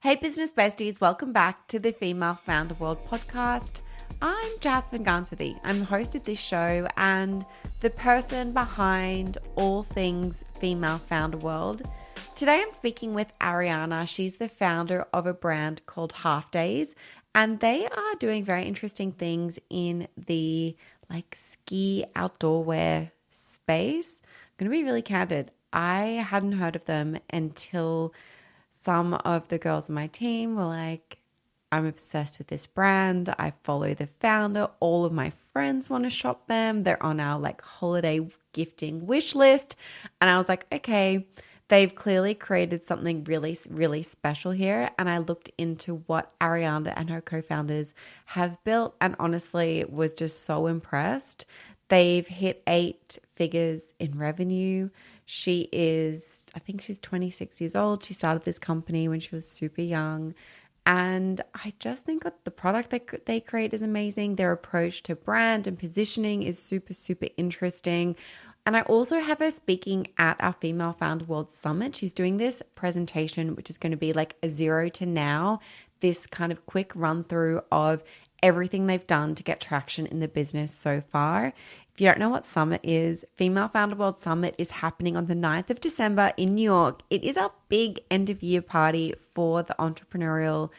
Hey, business besties, welcome back to the Female Founder World podcast. I'm Jasmine Garnsworthy. I'm the host of this show and the person behind all things Female Founder World. Today I'm speaking with Ariana. She's the founder of a brand called Halfdays, and they are doing very interesting things in the like ski outdoor wear space. I'm going to be really candid. I hadn't heard of them until some of the girls on my team were like, I'm obsessed with this brand. I follow the founder. All of my friends want to shop them. They're on our like holiday gifting wish list. And I was like, okay, they've clearly created something really, really special here. And I looked into what Ariana and her co founders have built and honestly was just so impressed. They've hit eight figures in revenue. She is, I think she's 26 years old. She started this company when she was super young. And I just think that the product that they create is amazing. Their approach to brand and positioning is super, super interesting. And I also have her speaking at our Female Founder World Summit. She's doing this presentation, which is going to be like a zero to now, this kind of quick run through of everything they've done to get traction in the business so far. If you don't know what Summit is, Female Founder World Summit is happening on the 9th of December in New York. It is our big end of year party for the entrepreneurial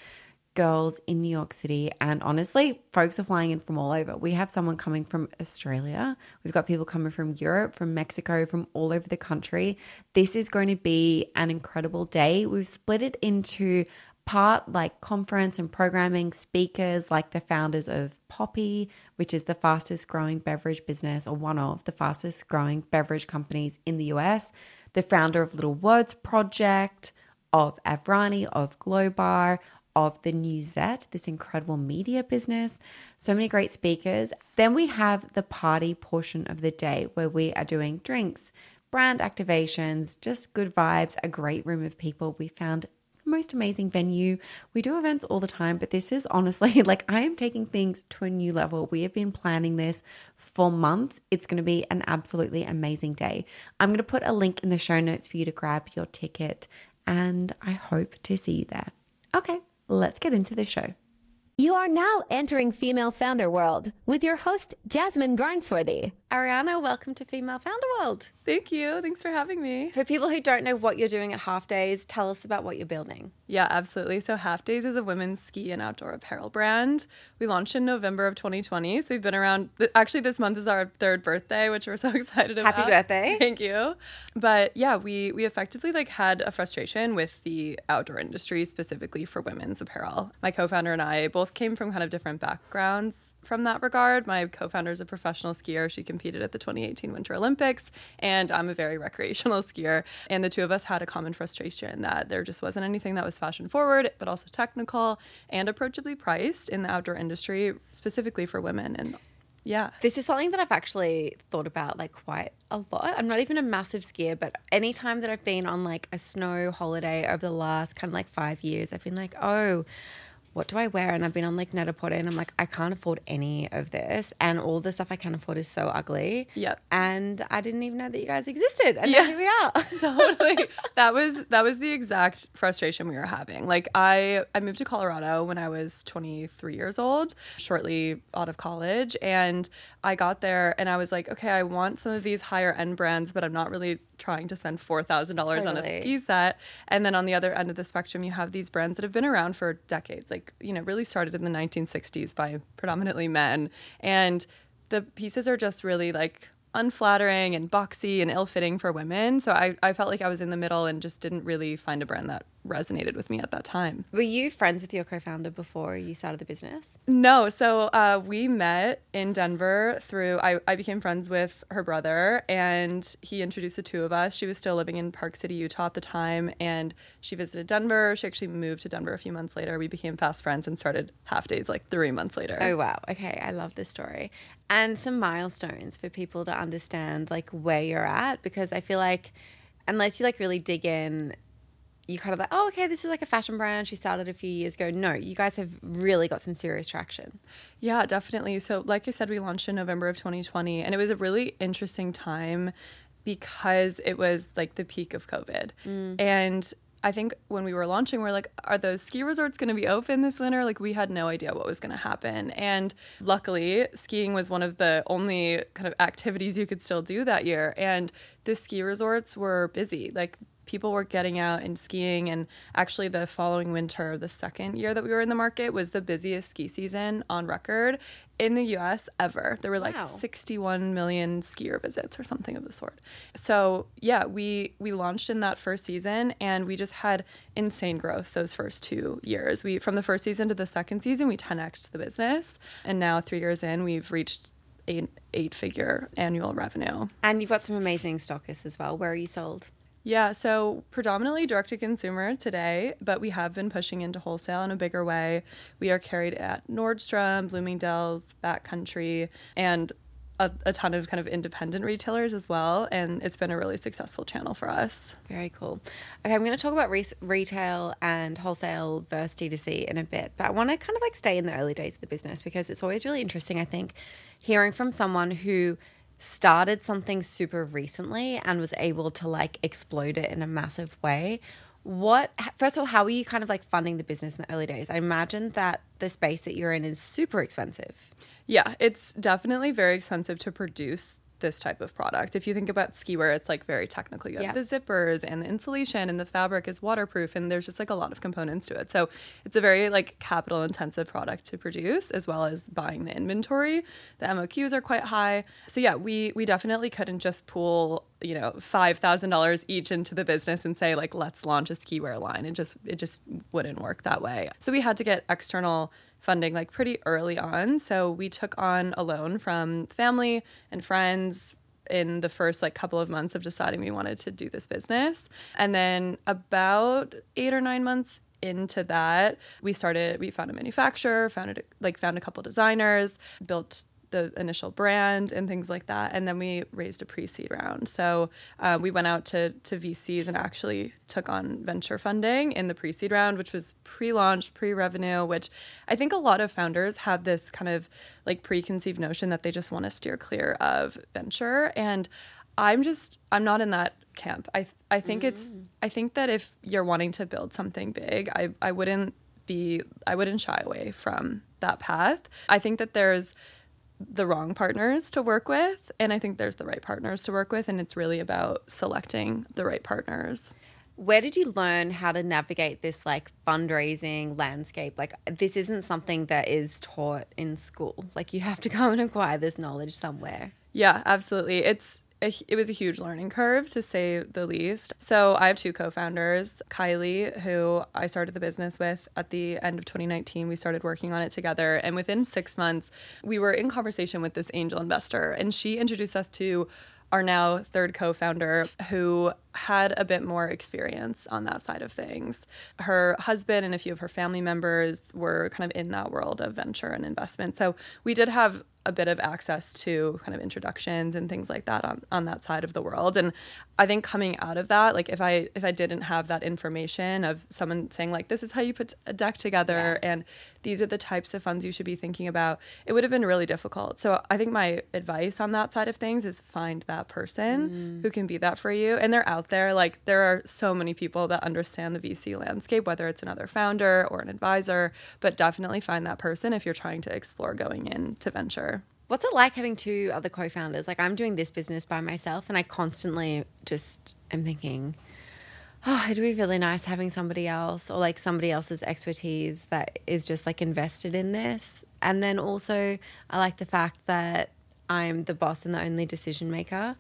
girls in New York City. And honestly, folks are flying in from all over. We have someone coming from Australia, we've got people coming from Europe, from Mexico, from all over the country. This is going to be an incredible day. We've split it into part like conference and programming speakers like the founders of Poppi, which is the fastest growing beverage business or one of the fastest growing beverage companies in the US, the founder of Little Words Project, of Avrani, of Glowbar, of the Newsette, this incredible media business. So many great speakers. Then we have the party portion of the day where we are doing drinks, brand activations, just good vibes, a great room of people. We found most amazing venue. We do events all the time, but this is honestly like I am taking things to a new level. We have been planning this for months. It's going to be an absolutely amazing day. I'm going to put a link in the show notes for you to grab your ticket, and I hope to see you there. Okay, let's get into the show. You are now entering Female Founder World with your host, Jasmine Garnsworthy. Ariana, welcome to Female Founder World. Thank you. Thanks for having me. For people who don't know what you're doing at Halfdays, tell us about what you're building. Yeah, absolutely. So, Halfdays is a women's ski and outdoor apparel brand. We launched in November of 2020. So, we've been around. Actually, this month is our third birthday, which we're so excited about. Happy birthday. Thank you. But yeah, we we effectively like had a frustration with the outdoor industry specifically for women's apparel. My co-founder and I both came from kind of different backgrounds from that regard. My co founder is a professional skier. She competed at the 2018 Winter Olympics, and I'm a very recreational skier. And the two of us had a common frustration that there just wasn't anything that was fashion forward, but also technical and approachably priced in the outdoor industry, specifically for women. And yeah. This is something that I've actually thought about like quite a lot. I'm not even a massive skier, but anytime that I've been on like a snow holiday over the last kind of like five years, I've been like, oh, what do I wear? And I've been on like Net-a-Porter and I'm like, I can't afford any of this. And all the stuff I can afford is so ugly. Yep. And I didn't even know that you guys existed. And Yeah. here we are. totally that was that was the exact frustration we were having like i i moved to colorado when i was 23 years old shortly out of college and i got there and i was like okay i want some of these higher end brands but i'm not really trying to spend $4000 on a ski set. And then on the other end of the spectrum you have these brands that have been around for decades like you know really started in the 1960s by predominantly men. And the pieces are just really like unflattering and boxy and ill-fitting for women. So I, I felt like i was in the middle and just didn't really find a brand that resonated with me at that time Were you friends with your co founder before you started the business? no so uh, we met in denver through I, I became friends with her brother and he introduced the two of us she was still living in park city utah at the time and she visited denver she actually moved to denver a few months later we became fast friends and started Halfdays like three months later Oh wow. Okay, I love this story. And some milestones for people to understand like where you're at because I feel like unless you like really dig in you kind of like, oh, okay, this is like a fashion brand. She started a few years ago. No, you guys have really got some serious traction. Yeah, definitely. So, like I said, we launched in November of 2020, and it was a really interesting time because it was like the peak of COVID. Mm. And I think when we were launching, we are like, are those ski resorts going to be open this winter? Like, we had no idea what was going to happen. And luckily, skiing was one of the only kind of activities you could still do that year. And the ski resorts were busy. Like, people were getting out and skiing. And actually, the following winter, the second year that we were in the market, was the busiest ski season on record in the US ever. There were like Wow. 61 million skier visits or something of the sort. So, yeah, we we launched in that first season and we just had insane growth those first 2 years. We from the first season to the second season, we 10xed the business and now 3 years in, we've reached eight eight figure annual revenue. And you've got some amazing stockists as well. Where are you sold? Yeah, so predominantly direct to consumer today, but we have been pushing into wholesale in a bigger way. We are carried at Nordstrom, Bloomingdale's, Backcountry, and a, a ton of kind of independent retailers as well. And it's been a really successful channel for us. Very cool. Okay, I'm going to talk about re- retail and wholesale versus D2C in a bit, but I want to kind of like stay in the early days of the business because it's always really interesting, I think, hearing from someone who started something super recently and was able to like explode it in a massive way. What, first of all, how are you kind of like funding the business in the early days? I imagine that the space that you're in is super expensive. Yeah, it's definitely very expensive to produce this type of product. If you think about ski wear, it's like very technical. You have Yeah. the zippers and the insulation and the fabric is waterproof and there's just like a lot of components to it. So it's a very like capital intensive product to produce as well as buying the inventory. The MOQs are quite high. So yeah, we we definitely couldn't just pool, you know, $5,000 each into the business and say like let's launch a ski wear line. It just it just wouldn't work that way. So we had to get external funding like pretty early on. So we took on a loan from family and friends in the first like couple of months of deciding we wanted to do this business. And then about 8 or 9 months into that, we started we found a manufacturer, founded like found a couple designers, built the initial brand and things like that. And then we raised a pre-seed round. So uh, we went out to to VCs and actually took on venture funding in the pre-seed round, which was pre-launch, pre-revenue. Which I think a lot of founders have this kind of like preconceived notion that they just want to steer clear of venture. And I'm just I'm not in that camp. I I think it's I think that if you're wanting to build something big, I I wouldn't be I wouldn't shy away from that path. I think that there's the wrong partners to work with and I think there's the right partners to work with and it's really about selecting the right partners. Where did you learn how to navigate this like fundraising landscape? Like this isn't something that is taught in school. Like you have to go and acquire this knowledge somewhere. Yeah, absolutely. It's a, it was a huge learning curve to say the least. So I have two co-founders, Kiley, who I started the business with at the end of 2019. We started working on it together, and within six months, we were in conversation with this angel investor, and she introduced us to our now third co-founder who had a bit more experience on that side of things. Her husband and a few of her family members were kind of in that world of venture and investment. So we did have a bit of access to kind of introductions and things like that on, on that side of the world. And I think coming out of that, like if I if I didn't have that information of someone saying like this is how you put a deck together and these are the types of funds you should be thinking about, it would have been really difficult. So I think my advice on that side of things is find that person mm. who can be that for you. And they're out there. Like there are so many people that understand the VC landscape, whether it's another founder or an advisor, but definitely find that person if you're trying to explore going into venture. What's it like having two other co founders? Like, I'm doing this business by myself, and I constantly just am thinking, oh, it'd be really nice having somebody else or like somebody else's expertise that is just like invested in this. And then also, I like the fact that I'm the boss and the only decision maker.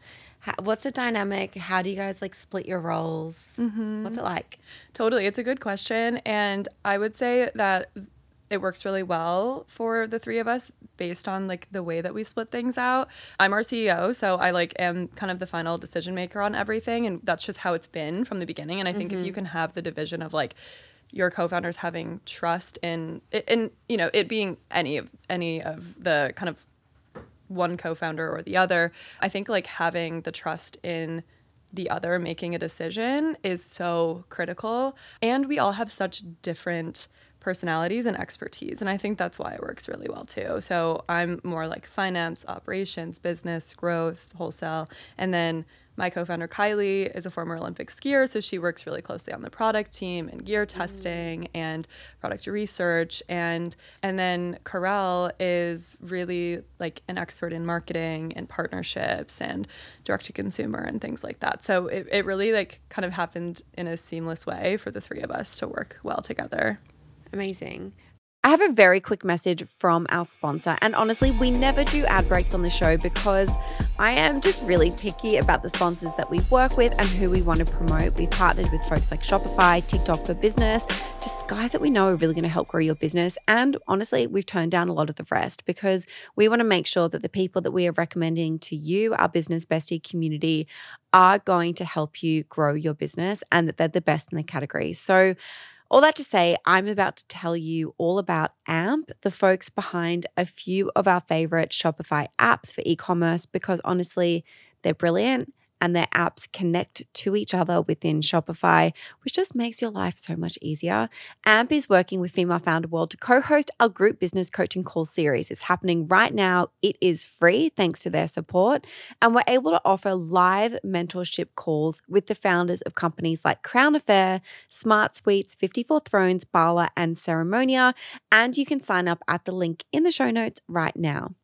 How, what's the dynamic? How do you guys like split your roles? Mm-hmm. What's it like? Totally. It's a good question. And I would say that it works really well for the three of us based on like the way that we split things out. I'm our CEO, so I like am kind of the final decision maker on everything and that's just how it's been from the beginning and I think if you mm-hmm. can have the division of like your co-founders having trust in in you know it being any of any of the kind of one co-founder or the other i think like having the trust in the other making a decision is so critical and we all have such different personalities and expertise. And I think that's why it works really well too. So I'm more like finance, operations, business, growth, wholesale. And then my co-founder Kiley is a former Olympic skier, so she works really closely on the product team and gear testing mm. and product research. And and then Karel is really like an expert in marketing and partnerships and direct to consumer and things like that. So it, it really like kind of happened in a seamless way for the three of us to work well together. Amazing. I have a very quick message from our sponsor. And honestly, we never do ad breaks on the show because I am just really picky about the sponsors that we work with and who we want to promote. We've partnered with folks like Shopify, TikTok for Business, just guys that we know are really going to help grow your business. And honestly, we've turned down a lot of the rest because we want to make sure that the people that we are recommending to you, our business bestie community, are going to help you grow your business and that they're the best in the category. So, all that to say, I'm about to tell you all about AMP, the folks behind a few of our favorite Shopify apps for e commerce, because honestly, they're brilliant and their apps connect to each other within Shopify, which just makes your life so much easier. AMP is working with Female Founder World to co host our group business coaching call series. It's happening right now. It is free thanks to their support. And we're able to offer live mentorship calls with the founders of companies like Crown Affair, SmartSweets, 54 Thrones, Bala, and Ceremonia. And you can sign up at the link in the show notes right now.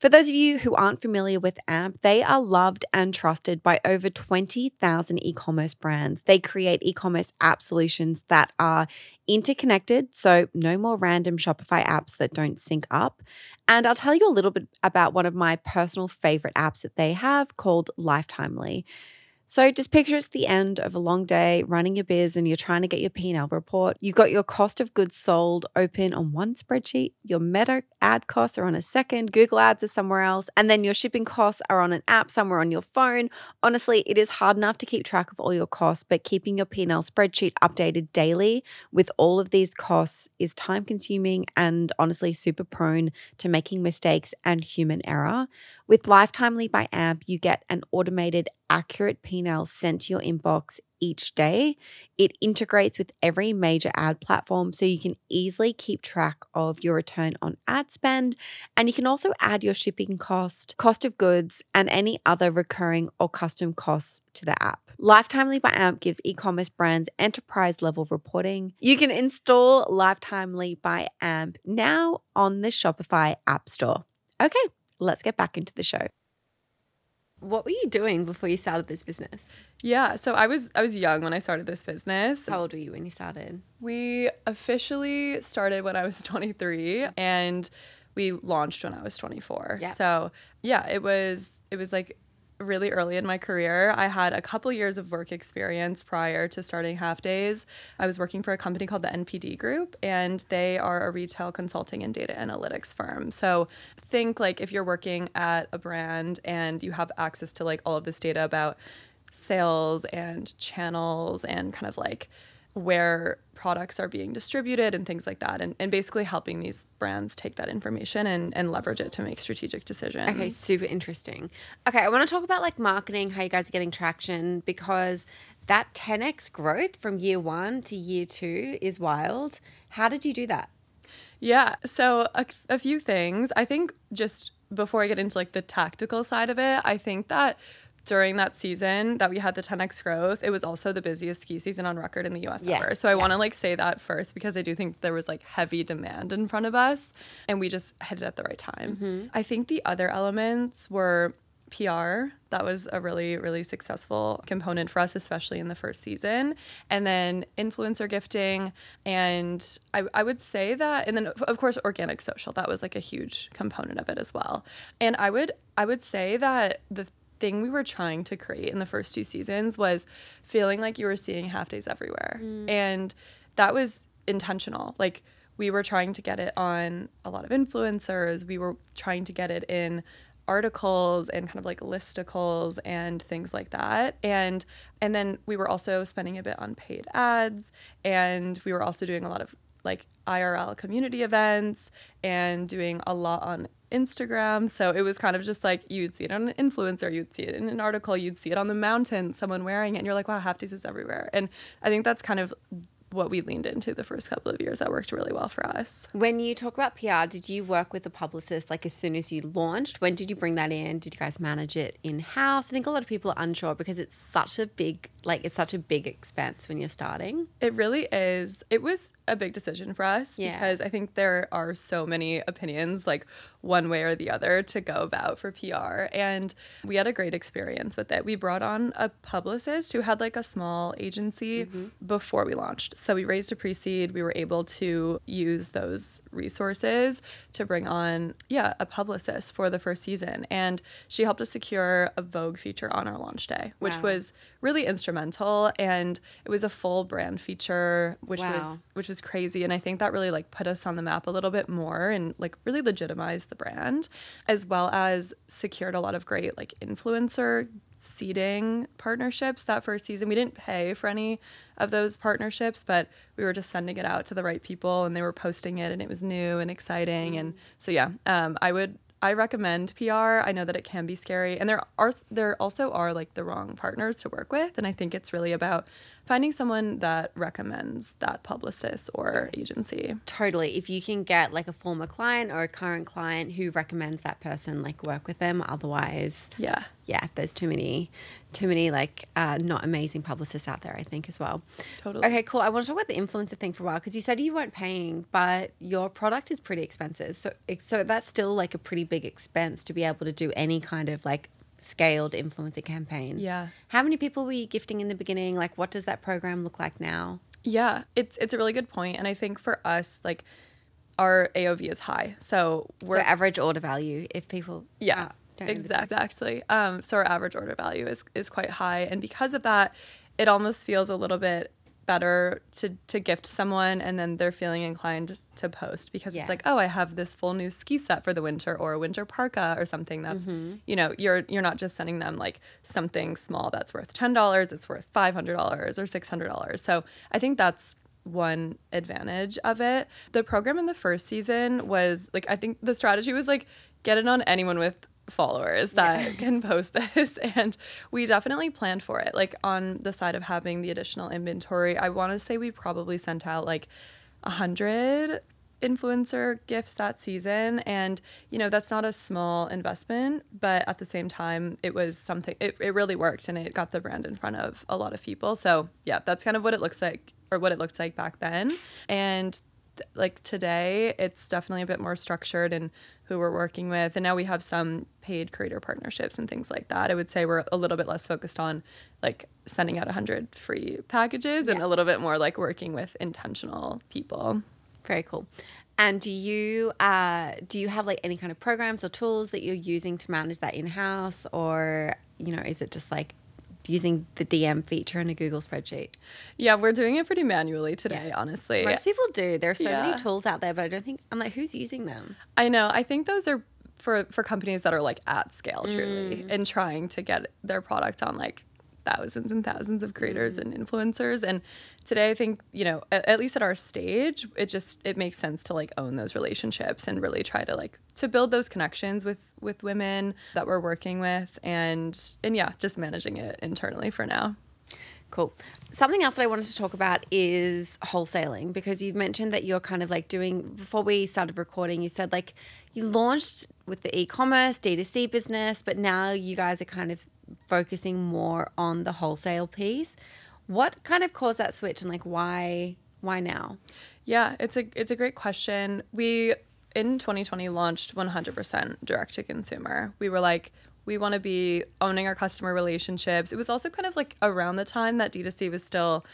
For those of you who aren't familiar with AMP, they are loved and trusted by over 20,000 e commerce brands. They create e commerce app solutions that are interconnected, so no more random Shopify apps that don't sync up. And I'll tell you a little bit about one of my personal favorite apps that they have called Lifetimely. So just picture it's the end of a long day running your biz and you're trying to get your P&L report. You've got your cost of goods sold open on one spreadsheet, your meta ad costs are on a second, Google ads are somewhere else, and then your shipping costs are on an app somewhere on your phone. Honestly, it is hard enough to keep track of all your costs, but keeping your P&L spreadsheet updated daily with all of these costs is time consuming and honestly super prone to making mistakes and human error. With Lifetimely by AMP, you get an automated, accurate P&L sent to your inbox each day. It integrates with every major ad platform so you can easily keep track of your return on ad spend. And you can also add your shipping cost, cost of goods, and any other recurring or custom costs to the app. Lifetimely by AMP gives e commerce brands enterprise level reporting. You can install Lifetimely by AMP now on the Shopify App Store. Okay, let's get back into the show. What were you doing before you started this business? Yeah, so I was I was young when I started this business. How old were you when you started? We officially started when I was 23 and we launched when I was 24. Yeah. So, yeah, it was it was like really early in my career. I had a couple years of work experience prior to starting Halfdays. I was working for a company called the NPD Group, and they are a retail consulting and data analytics firm. So think like if you're working at a brand and you have access to like all of this data about sales and channels and kind of like where products are being distributed and things like that and, and basically helping these brands take that information and, and leverage it to make strategic decisions. Okay super interesting. Okay i want to talk about like marketing how you guys are getting traction because that 10x growth from year one to year two is wild. How did you do that? Yeah so a, a few things. I think just before i get into like the tactical side of it i think that during that season that we had the 10x growth, it was also the busiest ski season on record in the US yes. ever. So I yeah. want to like say that first because I do think there was like heavy demand in front of us and we just hit it at the right time. Mm-hmm. I think the other elements were PR. That was a really, really successful component for us, especially in the first season. And then influencer gifting. And I, I, would say that, and then of course, organic social. That was like a huge component of it as well. And I would, I would say that the thing we were trying to create in the first two seasons was feeling like you were seeing Halfdays everywhere. Mm. And that was intentional. Like we were trying to get it on a lot of influencers, we were trying to get it in articles and kind of like listicles and things like that and and then we were also spending a bit on paid ads and we were also doing a lot of like IRL community events and doing a lot on Instagram. So it was kind of just like you'd see it on an influencer, you'd see it in an article, you'd see it on the mountain, someone wearing it, and you're like, wow, half is everywhere. And I think that's kind of what we leaned into the first couple of years that worked really well for us. When you talk about PR, did you work with a publicist like as soon as you launched? When did you bring that in? Did you guys manage it in house? I think a lot of people are unsure because it's such a big like it's such a big expense when you're starting. It really is. It was a big decision for us Yeah. because I think there are so many opinions, like one way or the other, to go about for PR. And we had a great experience with it. We brought on a publicist who had like a small agency mm-hmm. before we launched. So we raised a pre seed. We were able to use those resources to bring on, yeah, a publicist for the first season. And she helped us secure a Vogue feature on our launch day, which Wow. was really instrumental and it was a full brand feature which Wow. was which was crazy and i think that really like put us on the map a little bit more and like really legitimized the brand as well as secured a lot of great like influencer seeding partnerships that first season we didn't pay for any of those partnerships but we were just sending it out to the right people and they were posting it and it was new and exciting and so yeah um, i would I recommend PR. I know that it can be scary, and there are there also are like the wrong partners to work with, and I think it's really about finding someone that recommends that publicist or agency. Totally. If you can get like a former client or a current client who recommends that person, like work with them. Otherwise, Yeah. yeah, there's too many, too many like uh, not amazing publicists out there. I think as well. Totally. Okay, cool. I want to talk about the influencer thing for a while because you said you weren't paying, but your product is pretty expensive. So, so that's still like a pretty big expense to be able to do any kind of like scaled influencer campaign. Yeah. How many people were you gifting in the beginning? Like, what does that program look like now? Yeah, it's it's a really good point, and I think for us, like our AOV is high, so we're so average order value. If people Yeah, don't know exactly. Um, so our average order value is is quite high, and because of that, it almost feels a little bit better to to gift someone, and then they're feeling inclined to post because Yeah. it's like, oh, I have this full new ski set for the winter, or a winter parka, or something that's Mm-hmm. you know you're you're not just sending them like something small that's worth ten dollars, it's worth five hundred dollars or six hundred dollars. So I think that's one advantage of it. The program in the first season was like I think the strategy was like get it on anyone with followers that can post this and we definitely planned for it. Like on the side of having the additional inventory i want to say we probably sent out like a hundred influencer gifts that season and you know that's not a small investment but at the same time it was something it, it really worked and it got the brand in front of a lot of people. So yeah that's kind of what it looks like or what it looked like back then. And like today it's definitely a bit more structured and who we're working with. And now we have some paid creator partnerships and things like that. I would say we're a little bit less focused on like sending out 100 free packages and a little bit more like working with intentional people. Very cool. And do you uh, do you have like any kind of programs or tools that you're using to manage that in house, or you know, is it just like using the DM feature in a Google spreadsheet? yeah we're doing it pretty manually today honestly Most people do. There are so Yeah. many tools out there, but I don't think I'm like, who's using them? I know. I think those are for for companies that are like at scale truly Mm. and trying to get their product on like thousands and thousands of creators Mm. and influencers and today i think you know at, at least at our stage it just it makes sense to like own those relationships and really try to like to build those connections with with women that we're working with and and yeah just managing it internally for now Cool. Something else that I wanted to talk about is wholesaling because you've mentioned that you're kind of like doing, before we started recording, you said like you launched with the e commerce, D2C business, but now you guys are kind of focusing more on the wholesale piece. What kind of caused that switch and like why? Why now? Yeah, it's a it's a great question. We in 2020 launched 100% direct to consumer. We were like we want to be owning our customer relationships. It was also kind of like around the time that D2C was still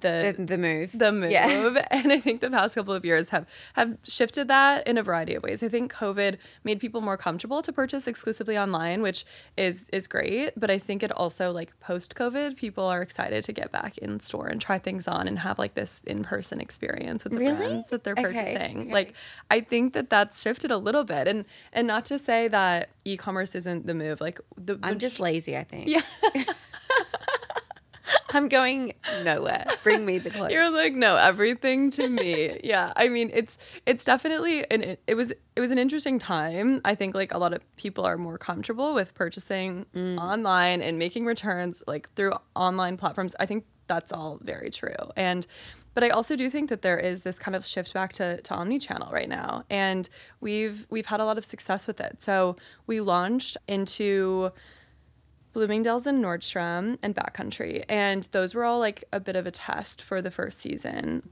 The, the the move. the move Yeah. and i think the past couple of years have have shifted that in a variety of ways i think covid made people more comfortable to purchase exclusively online which is is great but i think it also like post covid people are excited to get back in store and try things on and have like this in-person experience with the Really? brands that they're purchasing okay. like i think that that's shifted a little bit and and not to say that e-commerce isn't the move like the I'm the just lazy, I think. yeah I'm going nowhere. Bring me the clothes. You're like, no, everything to me. yeah. I mean, it's it's definitely and it, it was it was an interesting time. I think like a lot of people are more comfortable with purchasing mm. online and making returns like through online platforms. I think that's all very true. And but I also do think that there is this kind of shift back to, to omni-channel right now. And we've we've had a lot of success with it. So we launched into Bloomingdale's and Nordstrom and Backcountry. And those were all like a bit of a test for the first season.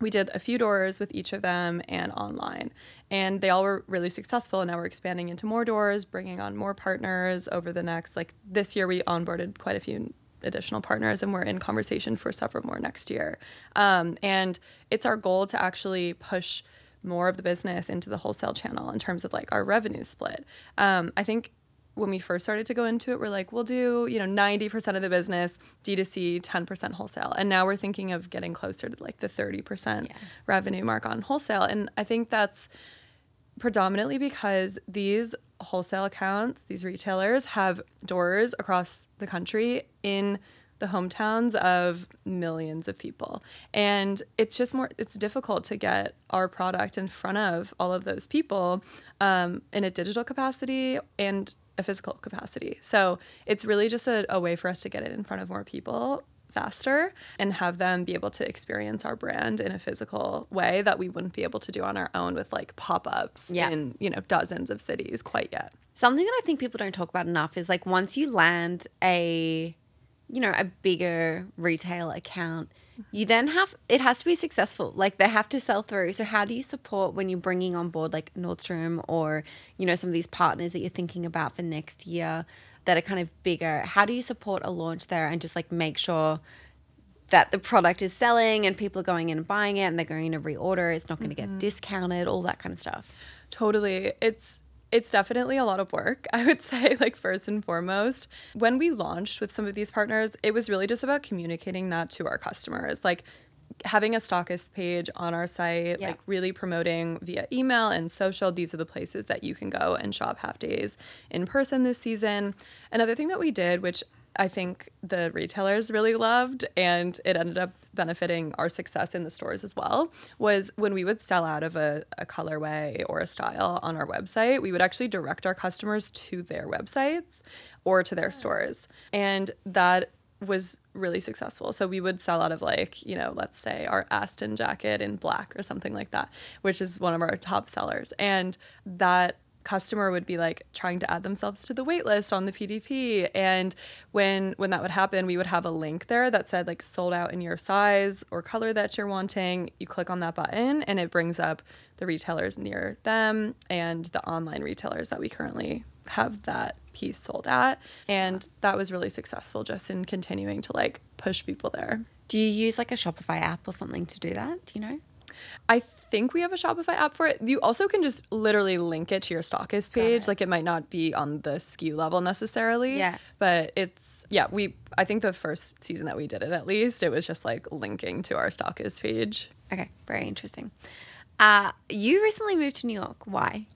We did a few doors with each of them and online. And they all were really successful. And now we're expanding into more doors, bringing on more partners over the next, like this year, we onboarded quite a few additional partners and we're in conversation for several more next year. Um, and it's our goal to actually push more of the business into the wholesale channel in terms of like our revenue split. Um, I think when we first started to go into it, we're like, we'll do, you know, 90% of the business D2C, 10% wholesale. And now we're thinking of getting closer to like the 30% yeah. revenue mark on wholesale. And I think that's predominantly because these wholesale accounts, these retailers have doors across the country in the hometowns of millions of people. And it's just more, it's difficult to get our product in front of all of those people um, in a digital capacity and a physical capacity. So it's really just a, a way for us to get it in front of more people faster and have them be able to experience our brand in a physical way that we wouldn't be able to do on our own with like pop-ups yeah. in you know dozens of cities quite yet something that i think people don't talk about enough is like once you land a you know a bigger retail account you then have it has to be successful. Like they have to sell through. So how do you support when you're bringing on board like nordstrom or you know some of these partners that you're thinking about for next year that are kind of bigger? How do you support a launch there and just like make sure that the product is selling and people are going in and buying it and they're going to reorder it's not going to mm-hmm. get discounted all that kind of stuff? Totally. It's it's definitely a lot of work, I would say, like first and foremost. When we launched with some of these partners, it was really just about communicating that to our customers. Like having a stockist page on our site, yeah. like really promoting via email and social. These are the places that you can go and shop Halfdays in person this season. Another thing that we did, which I think the retailers really loved, and it ended up benefiting our success in the stores as well, was when we would sell out of a, a colorway or a style on our website, we would actually direct our customers to their websites or to their stores. And that was really successful. So we would sell out of like, you know, let's say our Aston jacket in black or something like that, which is one of our top sellers. And that customer would be like trying to add themselves to the wait list on the PDP and when when that would happen we would have a link there that said like sold out in your size or color that you're wanting. You click on that button and it brings up the retailers near them and the online retailers that we currently have that piece sold at. And that was really successful just in continuing to like push people there. Do you use like a shopify app or something to do that? Do you know I think we have a Shopify app for it. You also can just literally link it to your stockist page. Like it might not be on the SKU level necessarily. Yeah. But it's yeah, we I think the first season that we did it at least, it was just like linking to our stockist page. Okay, very interesting. Uh you recently moved to New York. Why?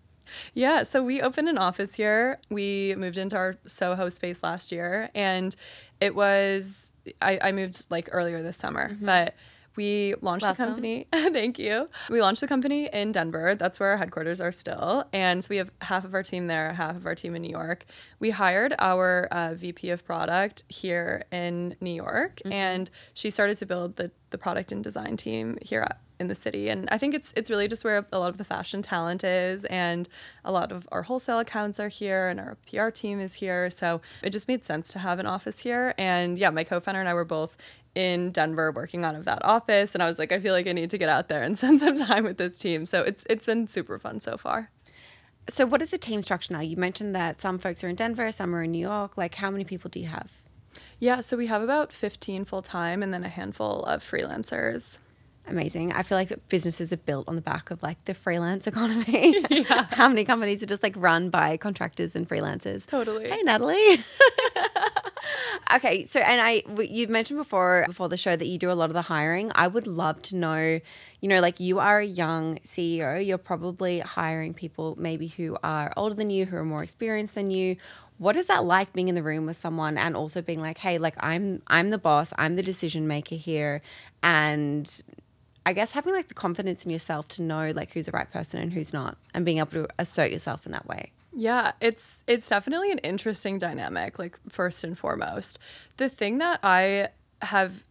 Yeah, so we opened an office here. We moved into our Soho space last year and it was I, I moved like earlier this summer, mm-hmm. but we launched Welcome. the company. Thank you. We launched the company in Denver. That's where our headquarters are still. And so we have half of our team there, half of our team in New York. We hired our uh, VP of product here in New York, mm-hmm. and she started to build the, the product and design team here at, in the city. And I think it's it's really just where a lot of the fashion talent is, and a lot of our wholesale accounts are here, and our PR team is here. So it just made sense to have an office here. And yeah, my co-founder and I were both in Denver working out of that office and I was like I feel like I need to get out there and spend some time with this team. So it's it's been super fun so far. So what is the team structure now? You mentioned that some folks are in Denver, some are in New York. Like how many people do you have? Yeah, so we have about 15 full time and then a handful of freelancers. Amazing. I feel like businesses are built on the back of like the freelance economy. Yeah. How many companies are just like run by contractors and freelancers? Totally. Hey, Natalie. okay, so and I you mentioned before before the show that you do a lot of the hiring. I would love to know, you know, like you are a young CEO, you're probably hiring people maybe who are older than you, who are more experienced than you. What is that like being in the room with someone and also being like, "Hey, like I'm I'm the boss, I'm the decision maker here." And I guess having like the confidence in yourself to know like who's the right person and who's not and being able to assert yourself in that way. Yeah, it's it's definitely an interesting dynamic like first and foremost. The thing that I have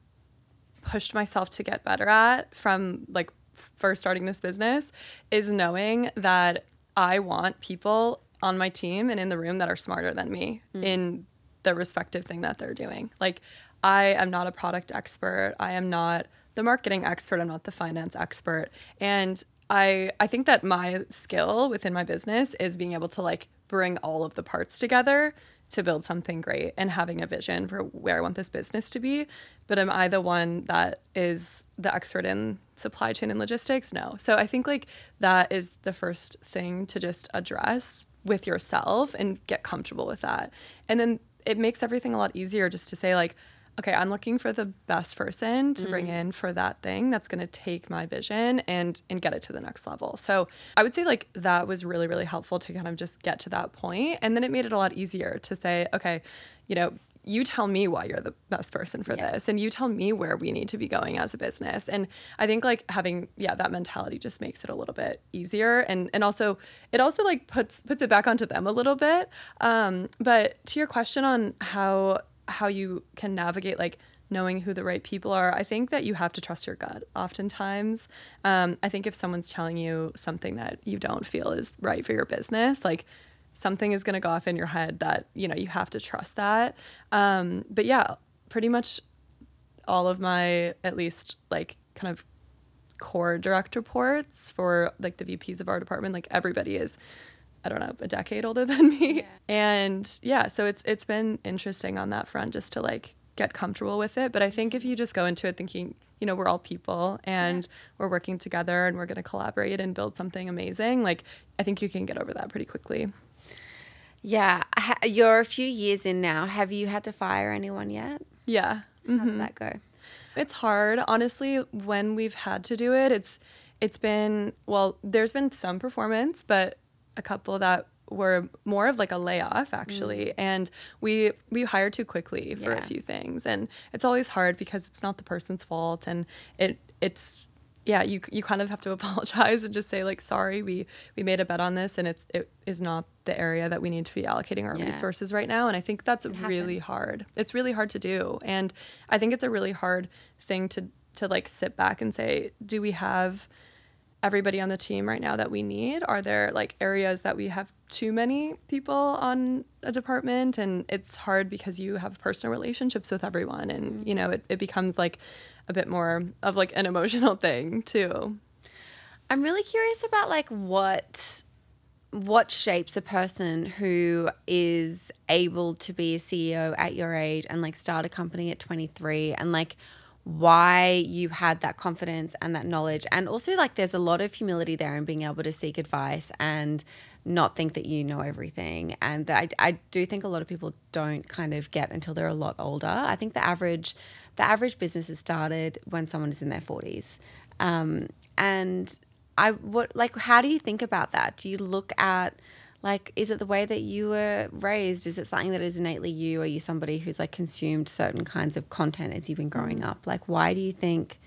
pushed myself to get better at from like first starting this business is knowing that I want people on my team and in the room that are smarter than me mm. in the respective thing that they're doing. Like I am not a product expert. I am not the marketing expert. I'm not the finance expert. And I I think that my skill within my business is being able to like bring all of the parts together to build something great and having a vision for where I want this business to be. But am I the one that is the expert in supply chain and logistics? No. So I think like that is the first thing to just address with yourself and get comfortable with that. And then it makes everything a lot easier just to say like okay, I'm looking for the best person to mm. bring in for that thing that's going to take my vision and and get it to the next level. So, I would say like that was really really helpful to kind of just get to that point and then it made it a lot easier to say, okay, you know, you tell me why you're the best person for yeah. this and you tell me where we need to be going as a business and i think like having yeah that mentality just makes it a little bit easier and and also it also like puts puts it back onto them a little bit um but to your question on how how you can navigate like knowing who the right people are. I think that you have to trust your gut oftentimes. Um, I think if someone's telling you something that you don't feel is right for your business, like something is going to go off in your head that, you know, you have to trust that. Um, but yeah, pretty much all of my, at least like kind of core direct reports for like the VPs of our department, like everybody is I don't know, a decade older than me. Yeah. And yeah, so it's it's been interesting on that front just to like get comfortable with it. But I think if you just go into it thinking, you know, we're all people and yeah. we're working together and we're going to collaborate and build something amazing, like I think you can get over that pretty quickly. Yeah, you're a few years in now. Have you had to fire anyone yet? Yeah. Mm-hmm. How did mm-hmm. that go? It's hard, honestly. When we've had to do it, it's it's been well. There's been some performance, but a couple that were more of like a layoff actually mm. and we we hired too quickly for yeah. a few things and it's always hard because it's not the person's fault and it it's yeah you you kind of have to apologize and just say like sorry we we made a bet on this and it's it is not the area that we need to be allocating our yeah. resources right now and i think that's it really happens. hard it's really hard to do and i think it's a really hard thing to to like sit back and say do we have everybody on the team right now that we need? Are there like areas that we have too many people on a department and it's hard because you have personal relationships with everyone and you know it, it becomes like a bit more of like an emotional thing too. I'm really curious about like what what shapes a person who is able to be a CEO at your age and like start a company at 23 and like why you had that confidence and that knowledge. And also, like, there's a lot of humility there in being able to seek advice and not think that you know everything. And that I, I do think a lot of people don't kind of get until they're a lot older. I think the average, the average business is started when someone is in their 40s. Um, and I, what, like, how do you think about that? Do you look at, like is it the way that you were raised? Is it something that is innately you? Are you somebody who's like consumed certain kinds of content as you've been growing mm. up? Like why do you think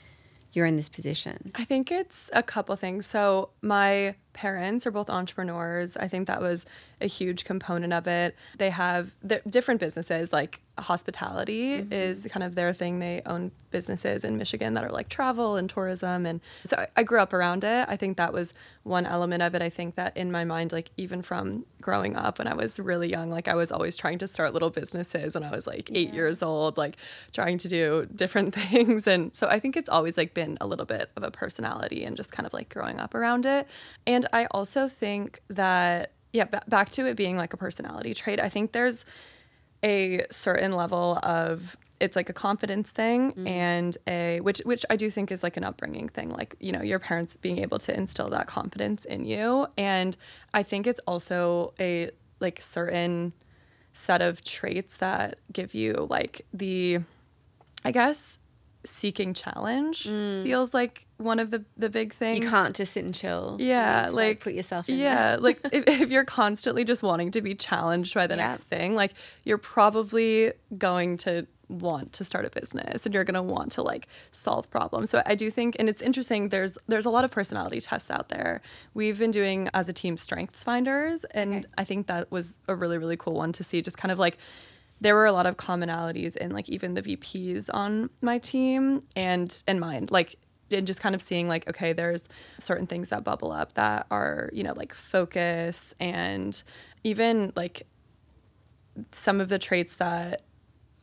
you're in this position? I think it's a couple things. So my parents are both entrepreneurs. I think that was a huge component of it. They have different businesses, like hospitality mm-hmm. is kind of their thing. They own businesses in Michigan that are like travel and tourism. And so I grew up around it. I think that was one element of it. I think that in my mind, like even from growing up when I was really young, like I was always trying to start little businesses when I was like eight yeah. years old, like trying to do different things. And so I think it's always like been a little bit of a personality and just kind of like growing up around it. And and I also think that, yeah, b- back to it being like a personality trait, I think there's a certain level of it's like a confidence thing mm. and a which which I do think is like an upbringing thing like you know your parents being able to instill that confidence in you and I think it's also a like certain set of traits that give you like the I guess seeking challenge mm. feels like one of the the big things. You can't just sit and chill. Yeah, like, like, put yourself in. Yeah, like if, if, you're constantly just wanting to be challenged by the yeah. next thing, like you're probably going to want to start a business and you're going to want to like solve problems. So I do think and it's interesting there's there's a lot of personality tests out there. We've been doing as a team strengths finders and okay. I think that was a really really cool one to see just kind of like there were a lot of commonalities in like even the VPs on my team and and mine. Like and just kind of seeing like okay there's certain things that bubble up that are you know like focus and even like some of the traits that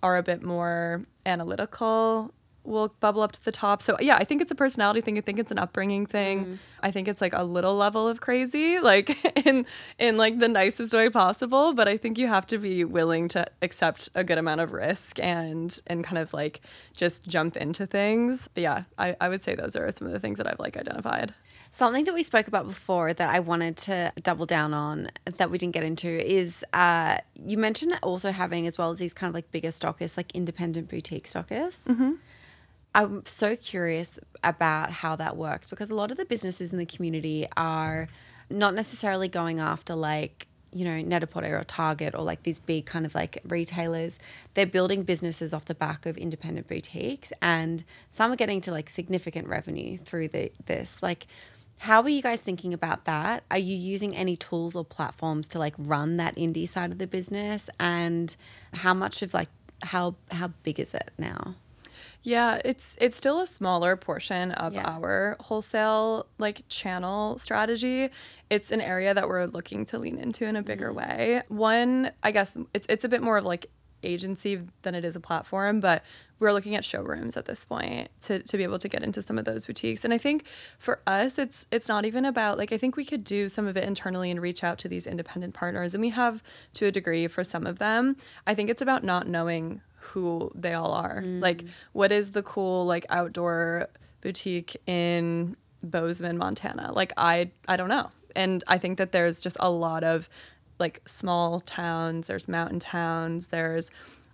are a bit more analytical will bubble up to the top. So yeah, I think it's a personality thing. I think it's an upbringing thing. Mm. I think it's like a little level of crazy, like in in like the nicest way possible. But I think you have to be willing to accept a good amount of risk and and kind of like just jump into things. But yeah, I, I would say those are some of the things that I've like identified. Something that we spoke about before that I wanted to double down on that we didn't get into is uh, you mentioned also having as well as these kind of like bigger stockists, like independent boutique stockists. Mm-hmm. I'm so curious about how that works because a lot of the businesses in the community are not necessarily going after like you know Net-a-Porter or Target or like these big kind of like retailers. They're building businesses off the back of independent boutiques, and some are getting to like significant revenue through the this. Like, how are you guys thinking about that? Are you using any tools or platforms to like run that indie side of the business? And how much of like how how big is it now? Yeah, it's it's still a smaller portion of yeah. our wholesale like channel strategy. It's an area that we're looking to lean into in a bigger mm-hmm. way. One, I guess it's it's a bit more of like agency than it is a platform, but we're looking at showrooms at this point to, to be able to get into some of those boutiques. And I think for us it's it's not even about like I think we could do some of it internally and reach out to these independent partners and we have to a degree for some of them. I think it's about not knowing who they all are. Mm. Like, what is the cool like outdoor boutique in Bozeman, Montana? Like, I I don't know. And I think that there's just a lot of like small towns. There's mountain towns. There's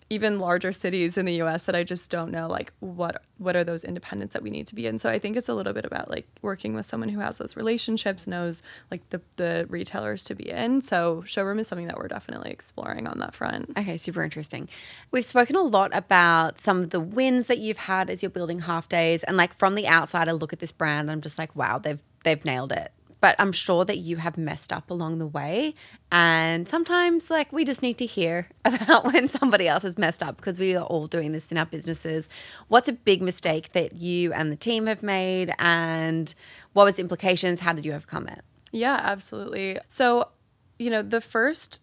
even larger cities in the US that I just don't know like what what are those independents that we need to be in. So I think it's a little bit about like working with someone who has those relationships, knows like the the retailers to be in. So showroom is something that we're definitely exploring on that front. Okay, super interesting. We've spoken a lot about some of the wins that you've had as you're building Halfdays and like from the outside I look at this brand I'm just like wow, they've they've nailed it but I'm sure that you have messed up along the way. And sometimes, like, we just need to hear about when somebody else has messed up because we are all doing this in our businesses. What's a big mistake that you and the team have made? And what was the implications? How did you overcome it? Yeah, absolutely. So, you know, the first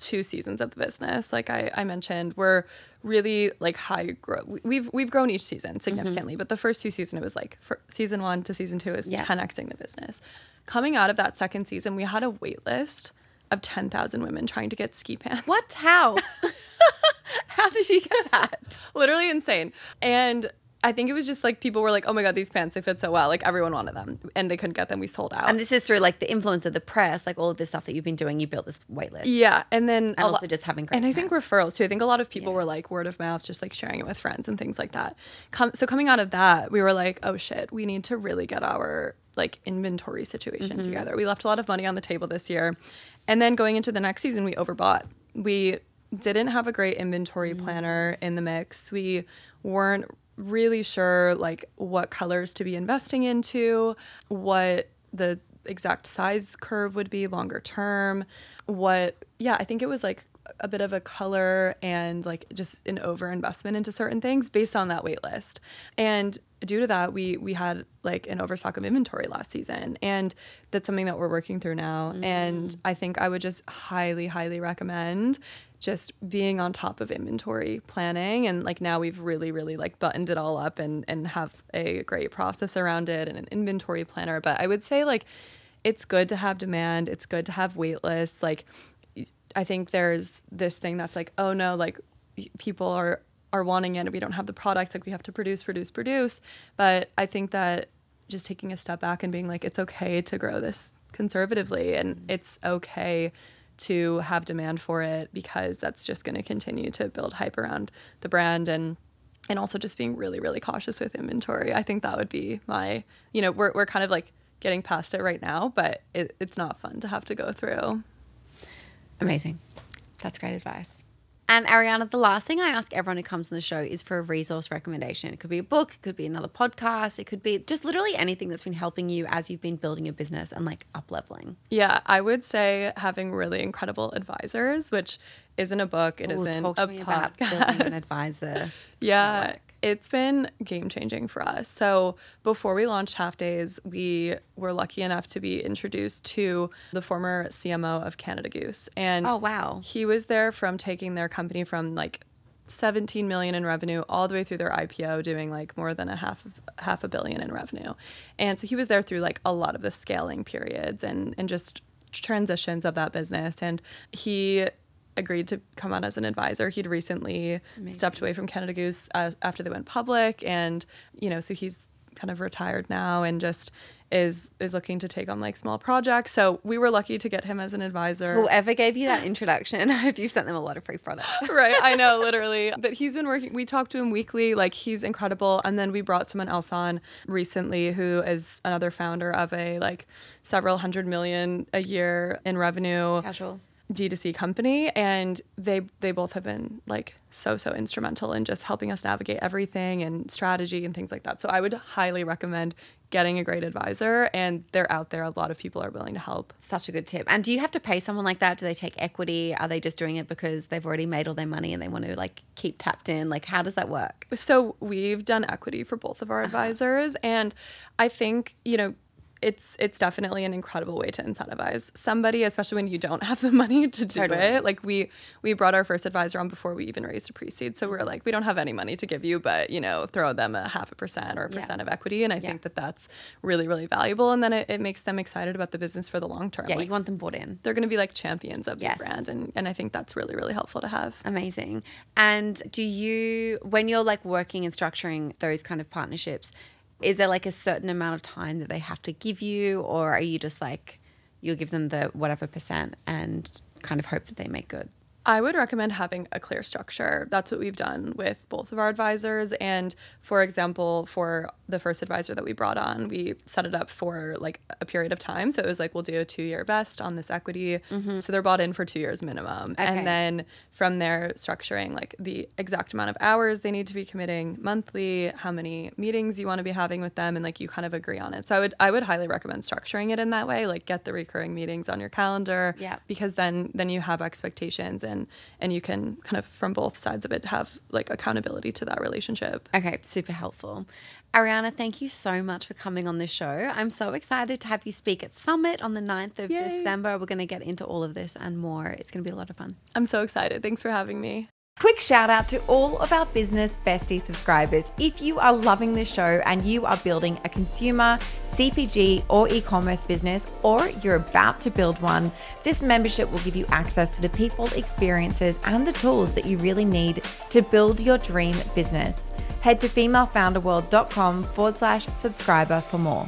two seasons of the business, like I, I mentioned, were really like high growth. We've we've grown each season significantly, mm-hmm. but the first two season it was like for season one to season two is yeah. 10xing the business coming out of that second season, we had a wait list of 10,000 women trying to get ski pants. What? How? How did she get that? Literally insane. And I think it was just like people were like, "Oh my god, these pants they fit so well!" Like everyone wanted them, and they couldn't get them. We sold out. And this is through like the influence of the press, like all of this stuff that you've been doing. You built this waitlist. Yeah, and then and also lo- just having great. And I think referrals too. I think a lot of people yeah. were like word of mouth, just like sharing it with friends and things like that. Com- so coming out of that, we were like, "Oh shit, we need to really get our like inventory situation mm-hmm. together. We left a lot of money on the table this year. And then going into the next season, we overbought. We didn't have a great inventory mm-hmm. planner in the mix. We weren't really sure like what colors to be investing into, what the exact size curve would be longer term, what yeah, I think it was like a bit of a color and like just an over investment into certain things based on that wait list. And due to that, we we had like an overstock of inventory last season, and that's something that we're working through now. Mm. And I think I would just highly, highly recommend just being on top of inventory planning. And like now we've really really like buttoned it all up and and have a great process around it and an inventory planner. But i would say like it's good to have demand. It's good to have wait lists like I think there's this thing that's like, oh no, like people are are wanting it. And we don't have the product. Like we have to produce produce produce. But i think that just taking a step back and being like it's okay to grow this conservatively. And it's okay to have demand for it because that's just going to continue to build hype around the brand and and also just being really really cautious with inventory i think that would be my you know we're, we're kind of like getting past it right now but it, it's not fun to have to go through Amazing. That's great advice. And Ariana, the last thing I ask everyone who comes on the show is for a resource recommendation. It could be a book, it could be another podcast, it could be just literally anything that's been helping you as you've been building your business and like up leveling. Yeah, I would say having really incredible advisors, which isn't a book, it not a podcast. about building an advisor. Yeah. It's been game changing for us. So before we launched Halfdays, we were lucky enough to be introduced to the former CMO of Canada Goose, and Oh, wow. he was there from taking their company from like 17 million in revenue all the way through their IPO doing like more than a half of half a billion in revenue. And so he was there through like a lot of the scaling periods and and just transitions of that business and he agreed to come on as an advisor. He'd recently stepped away from Canada Goose uh, after they went public and you know so he's kind of retired now and just is is looking to take on like small projects. So we were lucky to get him as an advisor. Whoever gave you that introduction, I hope you've sent them a lot of free products. right i know literally but he's been working we talk to him weekly like he's incredible and then we brought someone else on recently who is another founder of a like several hundred million a year in revenue Casual. D2C company and they they both have been like so so instrumental in just helping us navigate everything and strategy and things like that. So I would highly recommend getting a great advisor and they're out there a lot of people are willing to help. Such a good tip. And do you have to pay someone like that? Do they take equity? Are they just doing it because they've already made all their money and they want to like keep tapped in? Like, how does that work? So we've done equity for both of our uh-huh. advisors and I think, you know, it's it's definitely an incredible way to incentivize somebody, especially when you don't have the money to do Totally. it. Like we we brought our first advisor on before we even raised a pre-seed. So we are like, we don't have any money to give you, but you know, throw them a half a percent or a Yeah. percent of equity. And I Yeah. think that that's really, really valuable. And then it, it makes them excited about the business for the long term. Yeah, Like, you want them bought in. they're going to be like champions of Yes. the brand. And, and I think that's really, really helpful to have. Amazing. And do you, when you're like working and structuring those kind of partnerships, is there like a certain amount of time that they have to give you, or are you just like, you'll give them the whatever percent and kind of hope that they make good? I would recommend having a clear structure. That's what we've done with both of our advisors. And for example, for the first advisor that we brought on, we set it up for like a period of time. So it was like, we'll do a two year vest on this equity. Mm-hmm. So they're bought in for two years minimum. Okay. And then from there, structuring like the exact amount of hours they need to be committing monthly, how many meetings you want to be having with them, and like you kind of agree on it. So I would I would highly recommend structuring it in that way. Like get the recurring meetings on your calendar Yeah. because then then you have expectations and and you can kind of from both sides of it have like accountability to that relationship Okay, super helpful. Ariana, thank you so much for coming on the show. I'm so excited to have you speak at Summit on the 9th of Yay. December. We're going to get into all of this and more. It's going to be a lot of fun. i'm so excited thanks for having me Quick shout out to all of our business bestie subscribers. If you are loving this show and you are building a consumer, CPG, or e commerce business, or you're about to build one, this membership will give you access to the people, experiences, and the tools that you really need to build your dream business. Head to femalefounderworld.com forward slash subscriber for more.